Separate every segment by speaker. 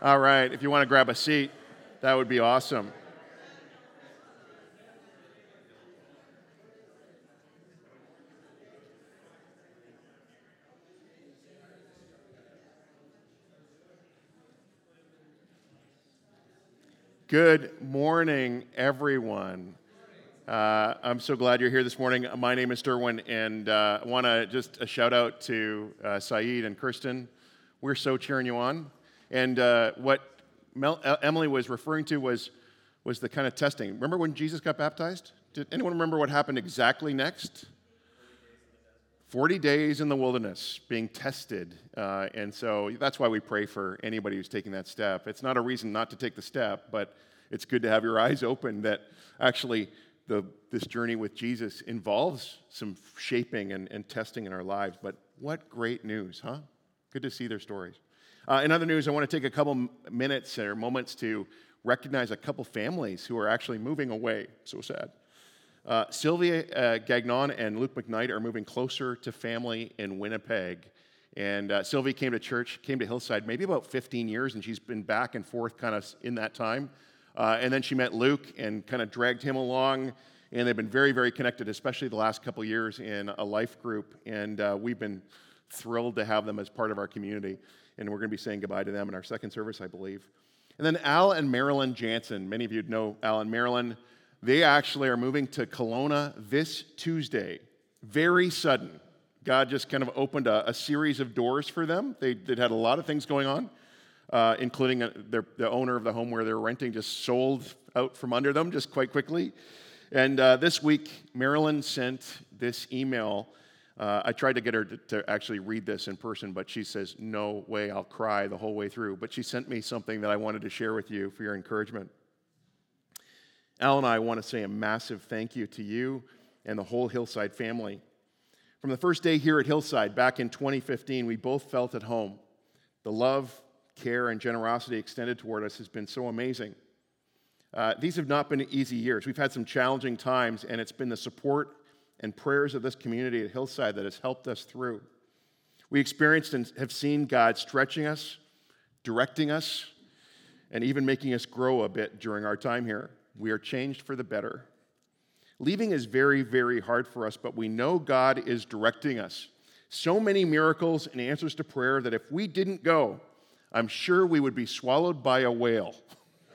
Speaker 1: All right, if you want to grab a seat, that would be awesome. Good morning, everyone. Uh, I'm so glad you're here this morning. My name is Durwin, and uh, I want to just a shout out to uh, Saeed and Kirsten. We're so cheering you on. And uh, what Mel- Emily was referring to was, was the kind of testing. Remember when Jesus got baptized? Did anyone remember what happened exactly next? 40 days in the wilderness being tested. Uh, and so that's why we pray for anybody who's taking that step. It's not a reason not to take the step, but it's good to have your eyes open that actually the, this journey with Jesus involves some shaping and, and testing in our lives. But what great news, huh? Good to see their stories. Uh, in other news, I want to take a couple minutes or moments to recognize a couple families who are actually moving away. So sad. Uh, Sylvia uh, Gagnon and Luke McKnight are moving closer to family in Winnipeg. And uh, Sylvia came to church, came to Hillside maybe about 15 years, and she's been back and forth kind of in that time. Uh, and then she met Luke and kind of dragged him along. And they've been very, very connected, especially the last couple years in a life group. And uh, we've been thrilled to have them as part of our community. And we're going to be saying goodbye to them in our second service, I believe. And then Al and Marilyn Jansen. Many of you know Al and Marilyn. They actually are moving to Kelowna this Tuesday. Very sudden. God just kind of opened a, a series of doors for them. They, would had a lot of things going on uh, including a, uh, their, the owner of the home where they're renting, just sold out from under them just quite quickly. And uh, this week, Marilyn sent this email. Uh, I tried to get her to, to, actually read this in person, but she says, No way, I'll cry the whole way through. But she sent me something that I wanted to share with you for your encouragement. Al and I want to say a massive thank you to you and the whole Hillside family. From the first day here at Hillside back in 2015, we both felt at home. The love, care and generosity extended toward us has been so amazing. Uh, these have not been easy years. We've had some challenging times, and it's been the support and prayers of this community at Hillside that has helped us through. We experienced and have seen God stretching us, directing us, and even making us grow a bit during our time here. We are changed for the better. Leaving is very, very hard for us, but we know God is directing us. So many miracles and answers to prayer that if we didn't go, I'm sure we would be swallowed by a whale.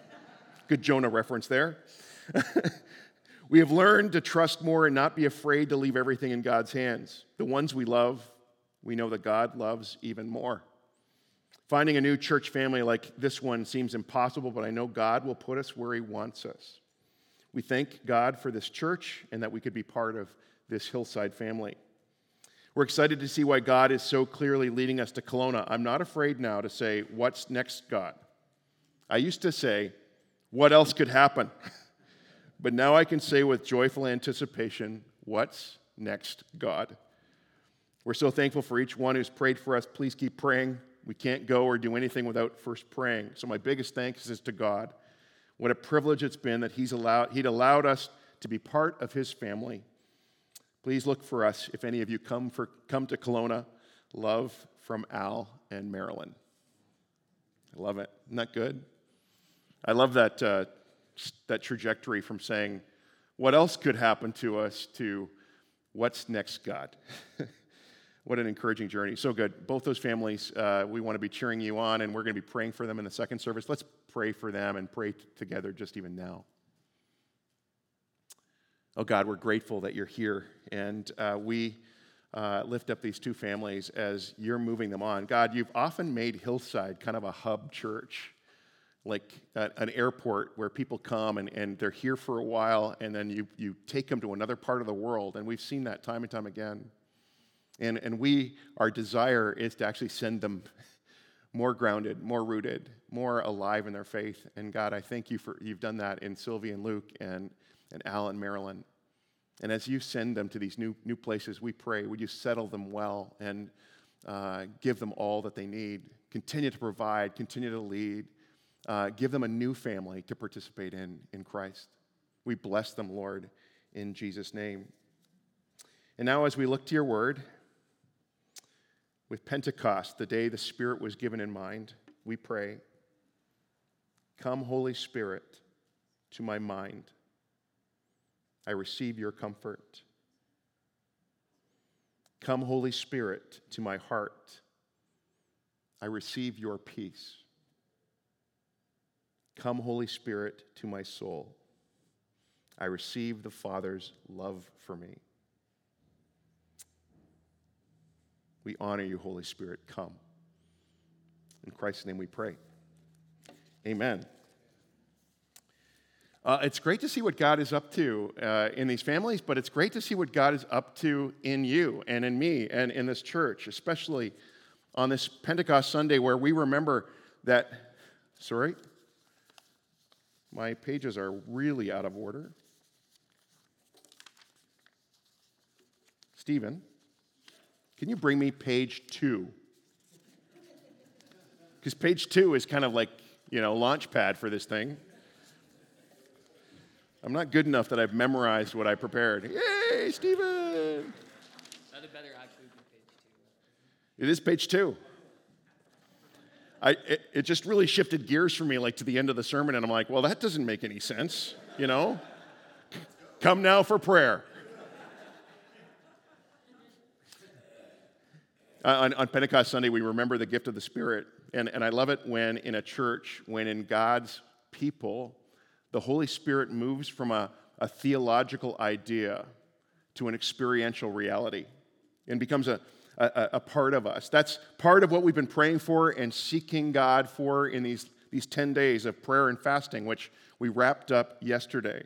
Speaker 1: Good Jonah reference there. we have learned to trust more and not be afraid to leave everything in God's hands. The ones we love, we know that God loves even more. Finding a new church family like this one seems impossible, but I know God will put us where He wants us. We thank God for this church and that we could be part of this hillside family. We're excited to see why God is so clearly leading us to Kelowna. I'm not afraid now to say, What's next, God? I used to say, What else could happen? but now I can say with joyful anticipation, What's next, God? We're so thankful for each one who's prayed for us. Please keep praying. We can't go or do anything without first praying. So my biggest thanks is to God. What a privilege it's been that He's allowed, He'd allowed us to be part of His family. Please look for us if any of you come, for, come to Kelowna. Love from Al and Marilyn. I love it. Isn't that good? I love that, uh, that trajectory from saying, what else could happen to us to what's next, God? what an encouraging journey. So good. Both those families, uh, we want to be cheering you on, and we're going to be praying for them in the second service. Let's pray for them and pray t- together just even now. Oh God, we're grateful that you're here, and uh, we uh, lift up these two families as you're moving them on. God, you've often made Hillside kind of a hub church, like an airport where people come and, and they're here for a while, and then you, you take them to another part of the world. And we've seen that time and time again. And, and we, our desire is to actually send them more grounded, more rooted, more alive in their faith. And God, I thank you for you've done that in Sylvie and Luke and and Alan, Marilyn. And as you send them to these new, new places, we pray, would you settle them well and uh, give them all that they need? Continue to provide, continue to lead, uh, give them a new family to participate in in Christ. We bless them, Lord, in Jesus' name. And now, as we look to your word, with Pentecost, the day the Spirit was given in mind, we pray Come, Holy Spirit, to my mind. I receive your comfort. Come, Holy Spirit, to my heart. I receive your peace. Come, Holy Spirit, to my soul. I receive the Father's love for me. We honor you, Holy Spirit. Come. In Christ's name we pray. Amen. Uh, it's great to see what God is up to uh, in these families, but it's great to see what God is up to in you and in me and in this church, especially on this Pentecost Sunday where we remember that. Sorry? My pages are really out of order. Stephen, can you bring me page two? Because page two is kind of like, you know, launch pad for this thing. I'm not good enough that I've memorized what I prepared. Yay, Stephen!
Speaker 2: That better actually be page two.
Speaker 1: It is page two. I, it, it just really shifted gears for me, like to the end of the sermon, and I'm like, well, that doesn't make any sense, you know? Come now for prayer. Uh, on, on, Pentecost Sunday, we remember the gift of the Spirit. And, and I love it when in a church, when in God's people, the Holy Spirit moves from a, a theological idea to an experiential reality and becomes a, a, a, part of us. That's part of what we've been praying for and seeking God for in these, these 10 days of prayer and fasting, which we wrapped up yesterday.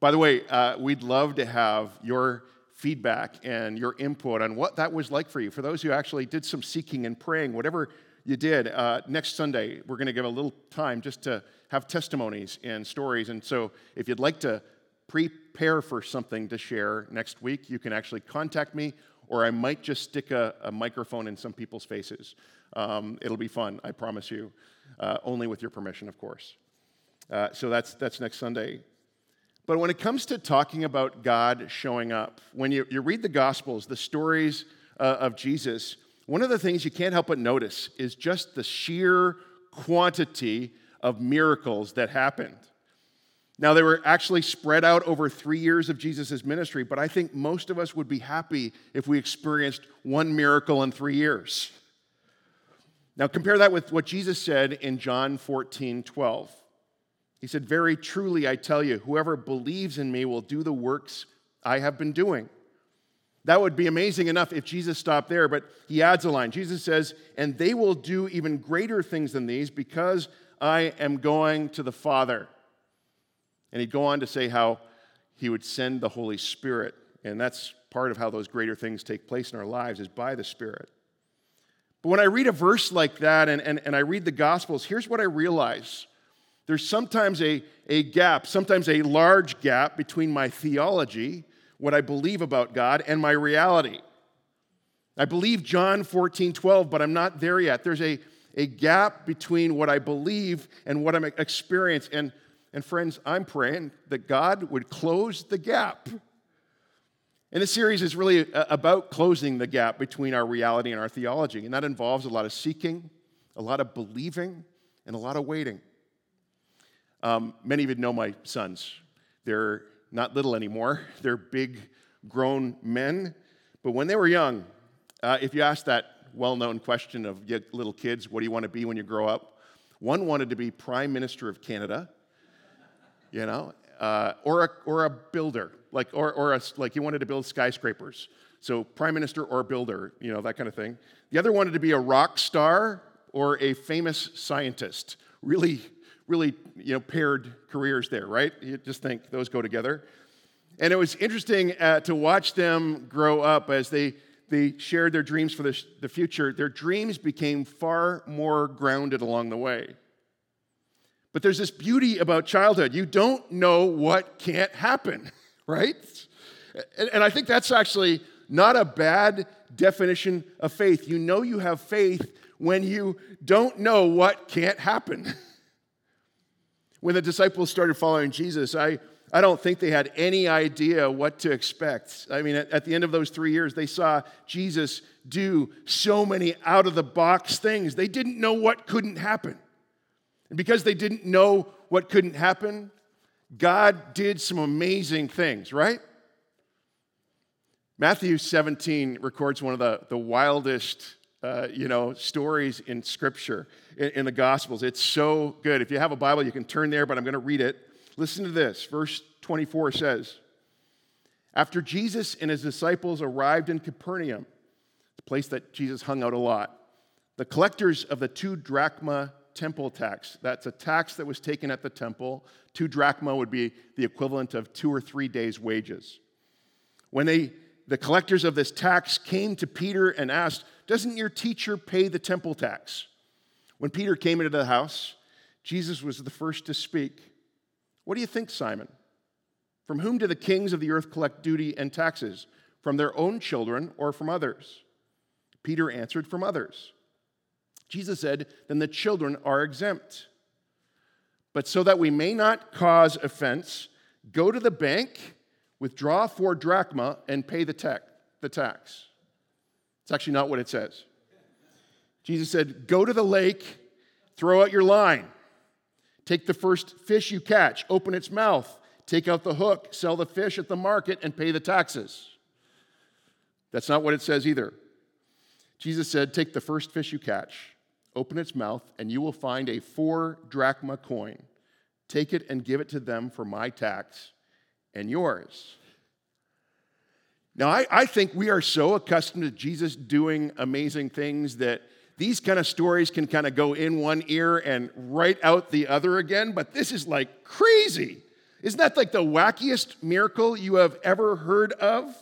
Speaker 1: By the way, uh, we'd love to have your feedback and your input on what that was like for you. For those who actually did some seeking and praying, whatever you did, uh, next Sunday, we're going to give a little time just to have testimonies and stories. And so if you'd like to prepare for something to share next week, you can actually contact me, or I might just stick a, a microphone in some people's faces. Um, it'll be fun, I promise you, uh, only with your permission, of course. Uh, so that's, that's next Sunday. But when it comes to talking about God showing up, when you, you read the Gospels, the stories uh, of Jesus, one of the things you can't help but notice is just the sheer quantity of miracles that happened. Now, they were actually spread out over three years of Jesus' ministry, but I think most of us would be happy if we experienced one miracle in three years. Now, compare that with what Jesus said in John 14 12. He said, Very truly, I tell you, whoever believes in me will do the works I have been doing. That would be amazing enough if Jesus stopped there, but he adds a line. Jesus says, And they will do even greater things than these because I am going to the Father. And he'd go on to say how he would send the Holy Spirit. And that's part of how those greater things take place in our lives is by the Spirit. But when I read a verse like that and, and, and I read the Gospels, here's what I realize there's sometimes a, a gap, sometimes a large gap between my theology, what I believe about God, and my reality. I believe John 14, 12, but I'm not there yet. There's a, a gap between what I believe and what I'm experiencing. And, and friends, I'm praying that God would close the gap. And this series is really about closing the gap between our reality and our theology. And that involves a lot of seeking, a lot of believing, and a lot of waiting. Um, many of you know my sons. They're not little anymore, they're big, grown men. But when they were young, uh, if you ask that well known question of little kids, what do you want to be when you grow up? One wanted to be Prime Minister of Canada, you know, uh, or, a, or a builder, like, or, or a, like he wanted to build skyscrapers. So, Prime Minister or builder, you know, that kind of thing. The other wanted to be a rock star or a famous scientist. Really really you know, paired careers there, right? You just think those go together. And it was interesting uh, to watch them grow up as they, they shared their dreams for the, the future. Their dreams became far more grounded along the way. But there's this beauty about childhood. You don't know what can't happen, right? And, I think that's actually not a bad definition of faith. You know you have faith when you don't know what can't happen. When the disciples started following Jesus, I, I don't think they had any idea what to expect. I mean, at, at the end of those three years, they saw Jesus do so many out of the box things. They didn't know what couldn't happen. And because they didn't know what couldn't happen, God did some amazing things, right? Matthew 17 records one of the, the wildest uh, you know, stories in Scripture, in, in the Gospels. It's so good. If you have a Bible, you can turn there, but I'm going to read it. Listen to this. Verse 24 says, After Jesus and his disciples arrived in Capernaum, the place that Jesus hung out a lot, the collectors of the two drachma temple tax, that's a tax that was taken at the temple, two drachma would be the equivalent of two or three days' wages. When they the collectors of this tax came to Peter and asked, Doesn't your teacher pay the temple tax? When Peter came into the house, Jesus was the first to speak. What do you think, Simon? From whom do the kings of the earth collect duty and taxes? From their own children or from others? Peter answered, From others. Jesus said, Then the children are exempt. But so that we may not cause offense, go to the bank withdraw four drachma and pay the, tech, the tax. It's actually not what it says. Jesus said, Go to the lake, throw out your line. Take the first fish you catch, open its mouth, take out the hook, sell the fish at the market, and pay the taxes. That's not what it says either. Jesus said, Take the first fish you catch, open its mouth, and you will find a four drachma coin. Take it and give it to them for my tax and yours. Now, I, I think we are so accustomed to Jesus doing amazing things that these kind of stories can kind of go in one ear and right out the other again, but this is like crazy. Isn't that like the wackiest miracle you have ever heard of?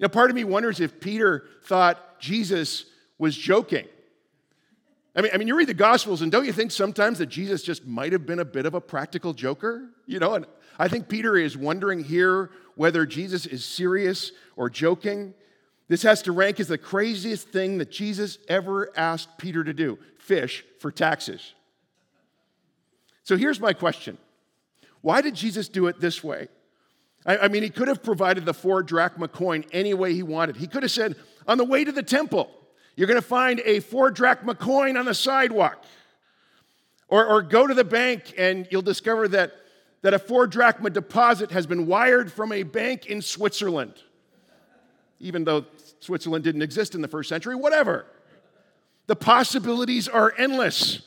Speaker 1: Know, part of me wonders if Peter thought Jesus was joking. I mean, I mean, you read the Gospels, and don't you think sometimes that Jesus just might have been a bit of a practical joker? You know, and I think Peter is wondering here whether Jesus is serious or joking. This has to rank as the craziest thing that Jesus ever asked Peter to do fish for taxes. So here's my question Why did Jesus do it this way? I, I mean, he could have provided the four drachma coin any way he wanted. He could have said, On the way to the temple, you're going to find a four drachma coin on the sidewalk. Or, or go to the bank and you'll discover that, that a four drachma deposit has been wired from a bank in Switzerland. Even though Switzerland didn't exist in the first century, whatever. The possibilities are endless.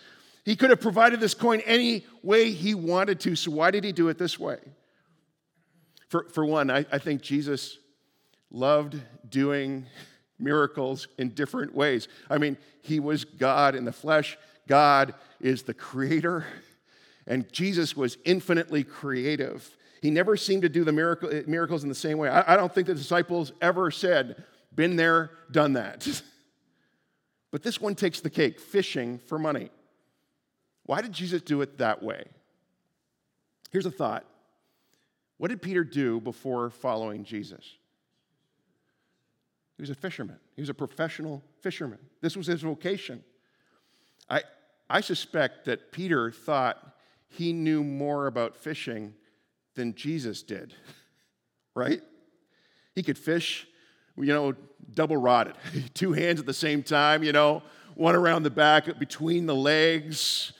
Speaker 1: He could have provided this coin any way he wanted to, so why did he do it this way? For, for one, I, I think Jesus loved doing miracles in different ways. I mean, he was God in the flesh, God is the creator, and Jesus was infinitely creative. He never seemed to do the miracle, miracles in the same way. I, I don't think the disciples ever said, Been there, done that. but this one takes the cake fishing for money. Why did Jesus do it that way? Here's a thought What did Peter do before following Jesus? He was a fisherman. He was a professional fisherman. This was his vocation. I, I suspect that Peter thought he knew more about fishing than Jesus did, right? He could fish, you know, double rotted, two hands at the same time, you know, one around the back, between the legs.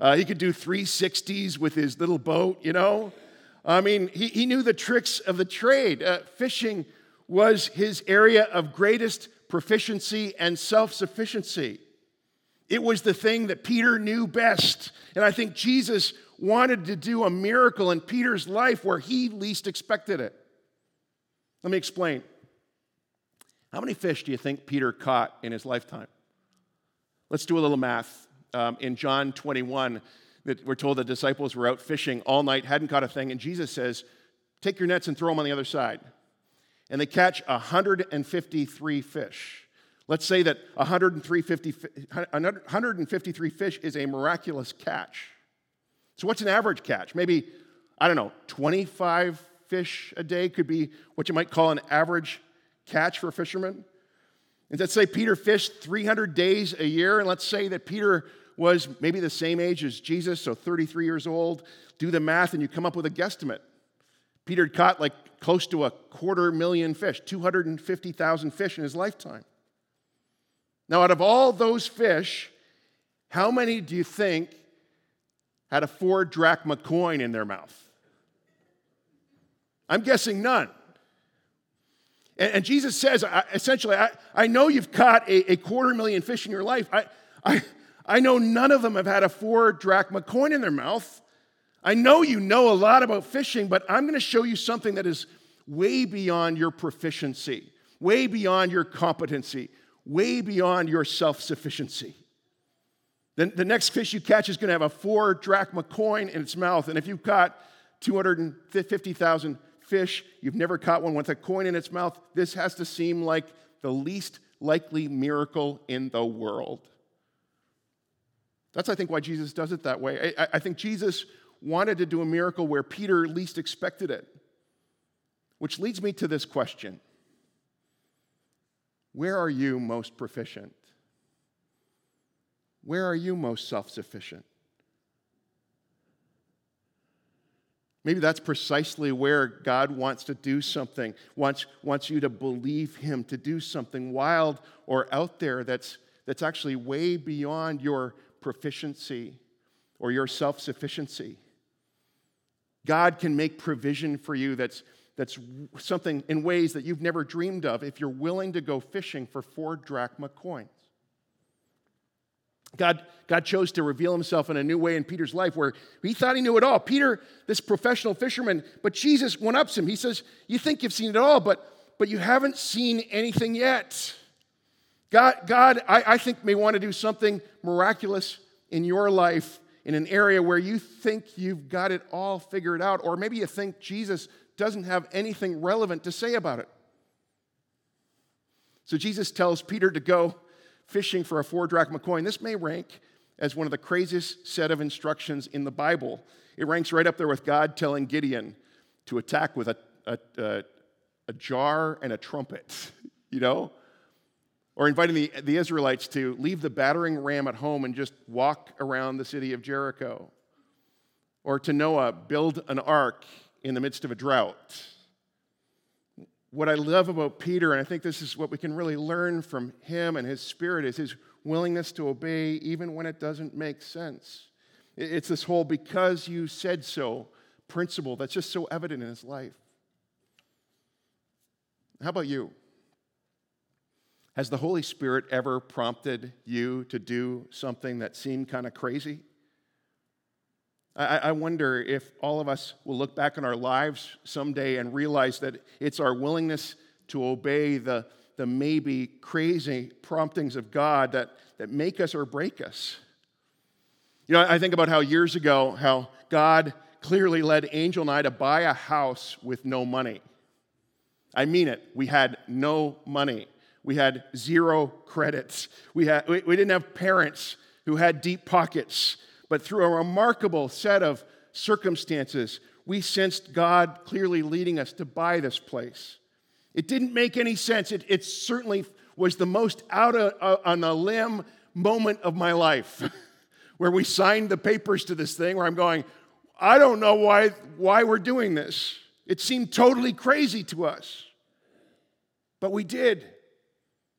Speaker 1: Uh, he could do 360s with his little boat, you know. I mean, he, he knew the tricks of the trade. Uh, fishing was his area of greatest proficiency and self sufficiency. It was the thing that Peter knew best. And I think Jesus wanted to do a miracle in Peter's life where he least expected it. Let me explain. How many fish do you think Peter caught in his lifetime? Let's do a little math. Um, in John 21, that we're told the disciples were out fishing all night, hadn't caught a thing, and Jesus says, Take your nets and throw them on the other side and they catch 153 fish. Let's say that 153 fish is a miraculous catch. So, what's an average catch? Maybe, I don't know, 25 fish a day could be what you might call an average catch for a fisherman. And let's say Peter fished 300 days a year, and let's say that Peter was maybe the same age as Jesus, so 33 years old. Do the math, and you come up with a guesstimate. Peter had caught like close to a quarter million fish, 250,000 fish in his lifetime. Now, out of all those fish, how many do you think had a four drachma coin in their mouth? I'm guessing none. And, Jesus says, essentially, I, I know you've caught a, a, quarter million fish in your life. I, I, I know none of them have had a four drachma coin in their mouth. I know you know a lot about fishing, but I'm going to show you something that is way beyond your proficiency, way beyond your competency, way beyond your self sufficiency. Then the next fish you catch is going to have a four drachma coin in its mouth. And if you've caught 250,000 fish, you've never caught one with a coin in its mouth, this has to seem like the least likely miracle in the world. That's, I think, why Jesus does it that way. I, I think Jesus wanted to do a miracle where Peter least expected it. Which leads me to this question Where are you most proficient? Where are you most self sufficient? Maybe that's precisely where God wants to do something, wants, wants you to believe Him to do something wild or out there that's, that's actually way beyond your proficiency or your self sufficiency. God can make provision for you that's, that's something in ways that you've never dreamed of if you're willing to go fishing for four drachma coins. God, God chose to reveal himself in a new way in Peter's life where he thought he knew it all. Peter, this professional fisherman, but Jesus one ups him. He says, You think you've seen it all, but, but you haven't seen anything yet. God, God I, I think, may want to do something miraculous in your life in an area where you think you've got it all figured out, or maybe you think Jesus doesn't have anything relevant to say about it. So Jesus tells Peter to go fishing for a four drachma coin. This may rank as one of the craziest set of instructions in the Bible. It ranks right up there with God telling Gideon to attack with a, a, a, a jar and a trumpet, you know? Or inviting the, the Israelites to leave the battering ram at home and just walk around the city of Jericho. Or to Noah, build an ark in the midst of a drought. What I love about Peter, and I think this is what we can really learn from him and his spirit, is his willingness to obey even when it doesn't make sense. It's this whole because you said so principle that's just so evident in his life. How about you? Has the Holy Spirit ever prompted you to do something that seemed kind of crazy? I, I, wonder if all of us will look back on our lives someday and realize that it's our willingness to obey the, the maybe crazy promptings of God that, that make us or break us. You know, I think about how years ago, how God clearly led Angel and I to buy a house with no money. I mean it. We had no money. We had zero credits. We, had, we, we didn't have parents who had deep pockets. But through a remarkable set of circumstances, we sensed God clearly leading us to buy this place. It didn't make any sense. It, it certainly was the most out of, uh, on a limb moment of my life where we signed the papers to this thing where I'm going, I don't know why, why we're doing this. It seemed totally crazy to us. But we did.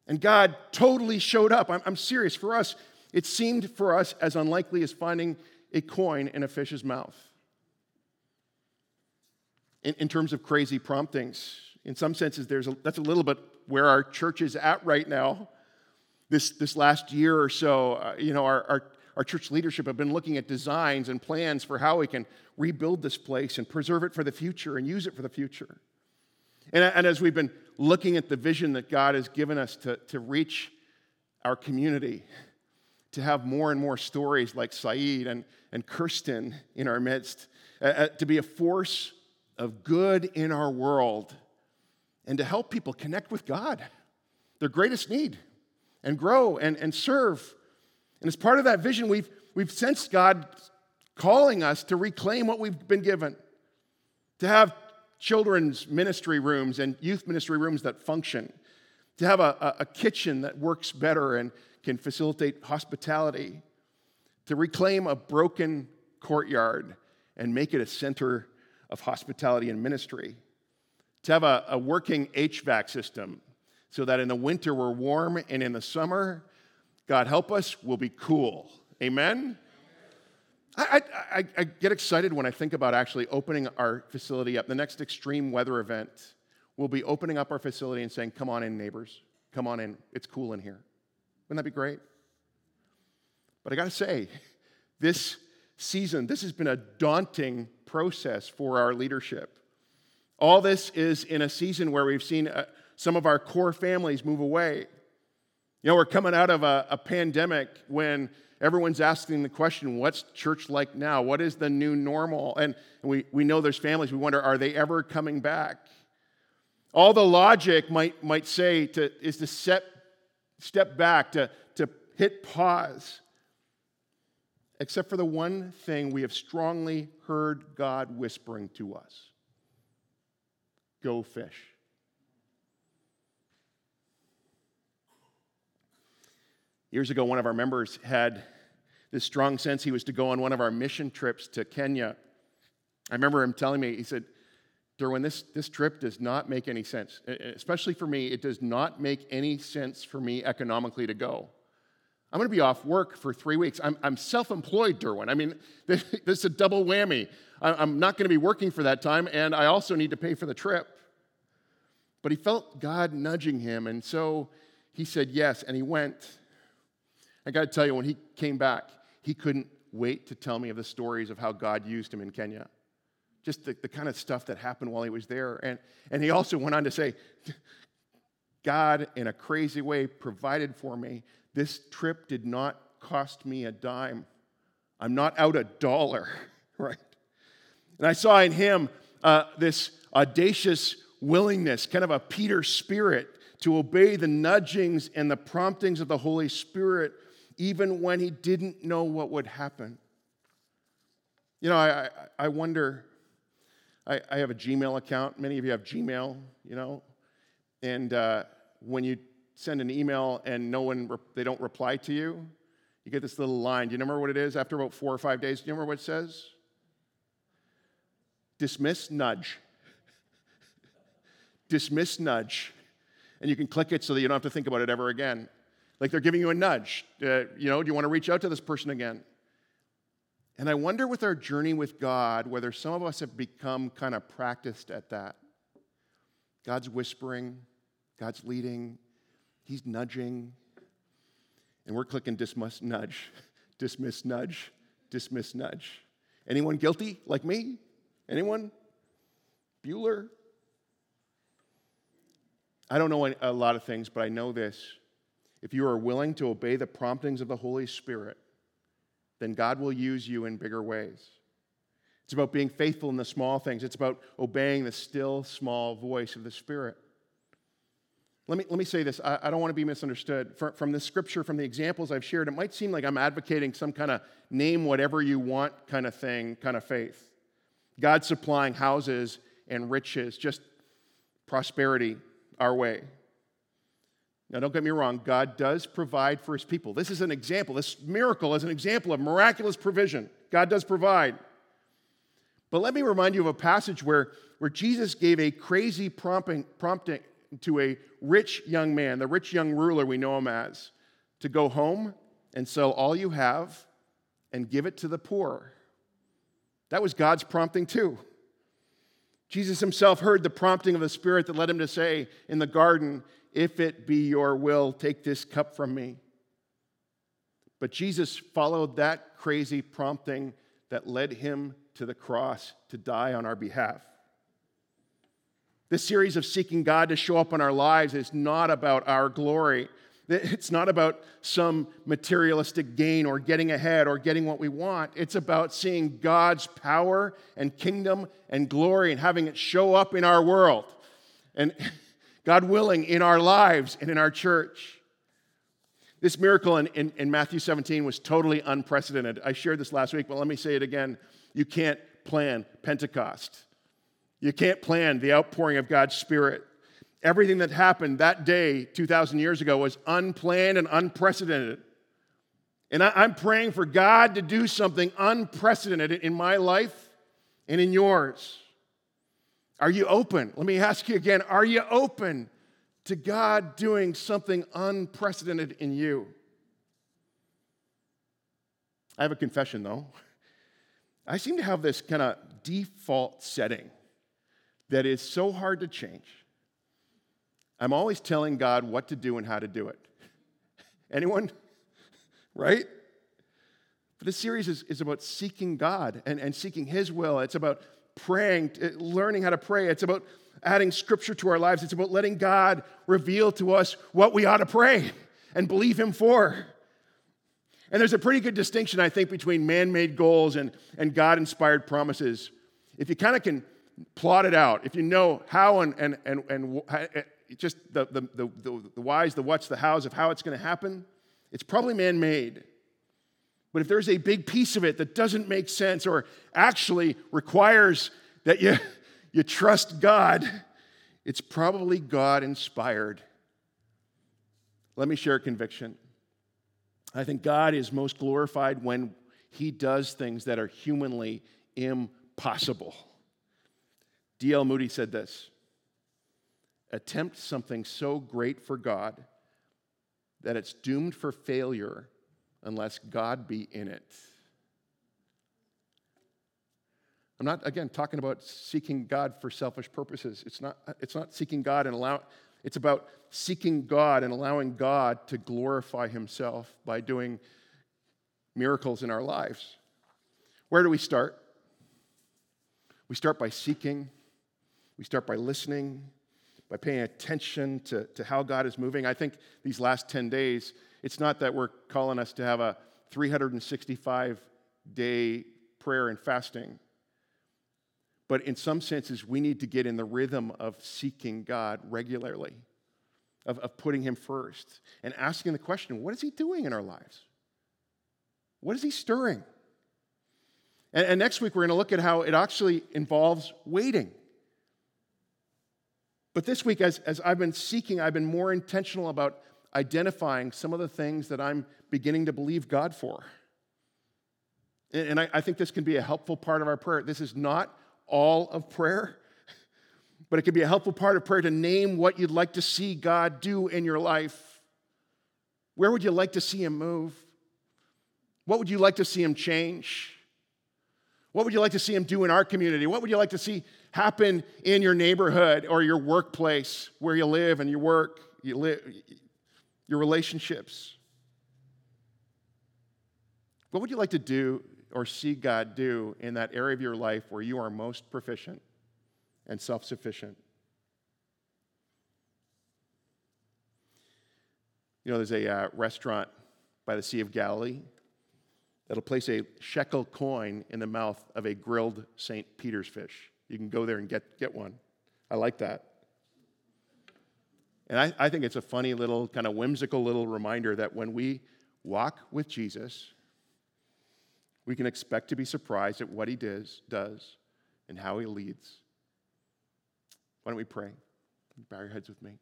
Speaker 1: And God totally showed up. I'm, I'm serious. For us, it seemed for us as unlikely as finding a coin in a fish's mouth. In, in terms of crazy promptings, in some senses, there's a, that's a little bit where our church is at right now. This, this last year or so, uh, you know, our, our, our church leadership have been looking at designs and plans for how we can rebuild this place and preserve it for the future and use it for the future. And, and as we've been looking at the vision that God has given us to, to reach our community, to have more and more stories like Saeed and, and Kirsten in our midst, uh, uh, to be a force of good in our world, and to help people connect with God, their greatest need, and grow and, and serve. And as part of that vision, we've, we've sensed God calling us to reclaim what we've been given, to have children's ministry rooms and youth ministry rooms that function, to have a, a, kitchen that works better and can facilitate hospitality, to reclaim a broken courtyard and make it a center of hospitality and ministry, to have a, a working HVAC system so that in the winter we're warm and in the summer, God help us, we'll be cool. Amen? I, I, I, get excited when I think about actually opening our facility up. The next extreme weather event, we'll be opening up our facility and saying, Come on in, neighbors. Come on in. It's cool in here. Wouldn't that be great? But I got to say, this season, this has been a daunting process for our leadership. All this is in a season where we've seen uh, some of our core families move away. You know, we're coming out of a, a pandemic when everyone's asking the question what's church like now? What is the new normal? And we, we know there's families, we wonder, are they ever coming back? All the logic might, might say to, is to set, step back, to, to hit pause, except for the one thing we have strongly heard God whispering to us go fish. Years ago, one of our members had this strong sense he was to go on one of our mission trips to Kenya. I remember him telling me, he said, Durwin, this, this trip does not make any sense. Especially for me, it does not make any sense for me economically to go. I'm going to be off work for three weeks. I'm, I'm self employed, Durwin. I mean, this, this is a double whammy. I'm not going to be working for that time, and I also need to pay for the trip. But he felt God nudging him, and so he said yes, and he went. I got to tell you, when he came back, he couldn't wait to tell me of the stories of how God used him in Kenya. Just the, the kind of stuff that happened while he was there. And, and he also went on to say, God, in a crazy way, provided for me. This trip did not cost me a dime. I'm not out a dollar, right? And I saw in him uh, this audacious willingness, kind of a Peter spirit, to obey the nudgings and the promptings of the Holy Spirit even when he didn't know what would happen. You know, I, I, wonder, I, I have a Gmail account. Many of you have Gmail, you know, and uh, when you send an email and no one, they don't reply to you, you get this little line. Do you remember what it is after about four or five days? Do you remember what it says? Dismiss nudge. Dismiss nudge. And you can click it so that you don't have to think about it ever again. Like they're giving you a nudge. Uh, you know, do you want to reach out to this person again? And I wonder with our journey with God whether some of us have become kind of practiced at that. God's whispering, God's leading, He's nudging, and we're clicking dismiss nudge, dismiss nudge, dismiss nudge. Anyone guilty like me? Anyone? Bueller? I don't know a lot of things, but I know this if you are willing to obey the promptings of the Holy Spirit, then God will use you in bigger ways. It's about being faithful in the small things, it's about obeying the still small voice of the Spirit. Let me, let me say this. I, I don't want to be misunderstood. From, from the scripture, from the examples I've shared, it might seem like I'm advocating some kind of name whatever you want kind of thing, kind of faith. God supplying houses and riches, just prosperity our way. Now, don't get me wrong, God does provide for his people. This is an example. This miracle is an example of miraculous provision. God does provide. But let me remind you of a passage where, where Jesus gave a crazy prompting, prompting to a rich young man, the rich young ruler we know him as, to go home and sell all you have and give it to the poor. That was God's prompting, too. Jesus himself heard the prompting of the Spirit that led him to say in the garden, If it be your will, take this cup from me. But Jesus followed that crazy prompting that led him to the cross to die on our behalf. This series of seeking God to show up in our lives is not about our glory. It's not about some materialistic gain or getting ahead or getting what we want. It's about seeing God's power and kingdom and glory and having it show up in our world. And God willing, in our lives and in our church. This miracle in, in, in, Matthew 17 was totally unprecedented. I shared this last week, but let me say it again. You can't plan Pentecost. You can't plan the outpouring of God's Spirit. Everything that happened that day 2,000 years ago was unplanned and unprecedented. And I, am praying for God to do something unprecedented in my life and in yours. Are you open? Let me ask you again are you open to God doing something unprecedented in you? I have a confession though. I seem to have this kind of default setting that is so hard to change. I'm always telling God what to do and how to do it. Anyone? Right? But this series is, is about seeking God and, and seeking His will. It's about praying, learning how to pray. It's about adding scripture to our lives. It's about letting God reveal to us what we ought to pray and believe Him for. And there's a pretty good distinction, I think, between man made goals and, and God inspired promises. If you kind of can plot it out, if you know how and, and, and, and eh, just the, the, the, the whys, the whats, the hows of how it's going to happen, it's probably man made. But if there's a big piece of it that doesn't make sense or actually requires that you, you trust God, it's probably God inspired. Let me share a conviction. I think God is most glorified when he does things that are humanly impossible. D.L. Moody said this Attempt something so great for God that it's doomed for failure unless God be in it. I'm not, again, talking about seeking God for selfish purposes. It's not, it's not seeking God and allow, it's about seeking God and allowing God to glorify himself by doing miracles in our lives. Where do we start? We start by seeking, we start by listening, by paying attention to, to how God is moving. I think these last 10 days, it's not that we're calling us to have a 365 day prayer and fasting. But in some senses, we need to get in the rhythm of seeking God regularly, of, of putting Him first, and asking the question what is He doing in our lives? What is He stirring? And, and next week, we're going to look at how it actually involves waiting. But this week, as, as I've been seeking, I've been more intentional about identifying some of the things that I'm beginning to believe God for. And, I think this can be a helpful part of our prayer. This is not all of prayer, but it can be a helpful part of prayer to name what you'd like to see God do in your life. Where would you like to see Him move? What would you like to see Him change? What would you like to see Him do in our community? What would you like to see happen in your neighborhood or your workplace where you live and you work, you live, your relationships? What would you like to do or see God do in that area of your life where you are most proficient and self sufficient. You know, there's a uh, restaurant by the Sea of Galilee that'll place a shekel coin in the mouth of a grilled St. Peter's fish. You can go there and get, get one. I like that. And I, I think it's a funny little, kind of whimsical little reminder that when we walk with Jesus, we can expect to be surprised at what he does, does and how he leads. Why don't we pray? Bow your heads with me.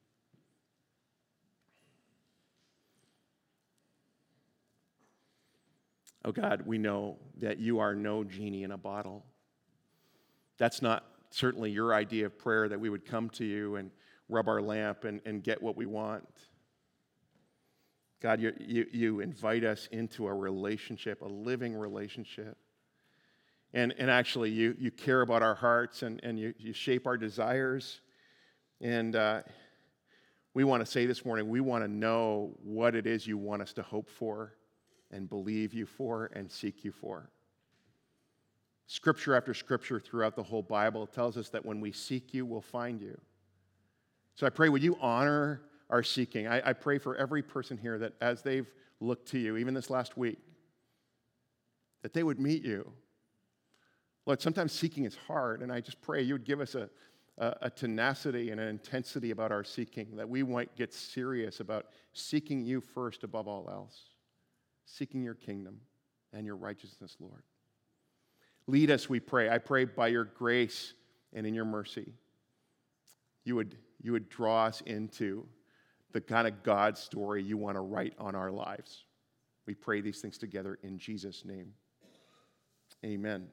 Speaker 1: Oh God, we know that you are no genie in a bottle. That's not certainly your idea of prayer that we would come to you and rub our lamp and, and get what we want. God, you, you, you invite us into a relationship, a living relationship. And, and actually, you, you care about our hearts and, and you, you shape our desires. And uh, we want to say this morning, we want to know what it is you want us to hope for and believe you for and seek you for. Scripture after scripture throughout the whole Bible tells us that when we seek you, we'll find you. So I pray, would you honor our seeking. I, I pray for every person here that as they've looked to you, even this last week, that they would meet you. Lord, sometimes seeking is hard, and I just pray you would give us a, a, a, tenacity and an intensity about our seeking, that we might get serious about seeking you first above all else, seeking your kingdom and your righteousness, Lord. Lead us, we pray. I pray by your grace and in your mercy, you would, you would draw us into the kind of God story you want to write on our lives. We pray these things together in Jesus' name. Amen.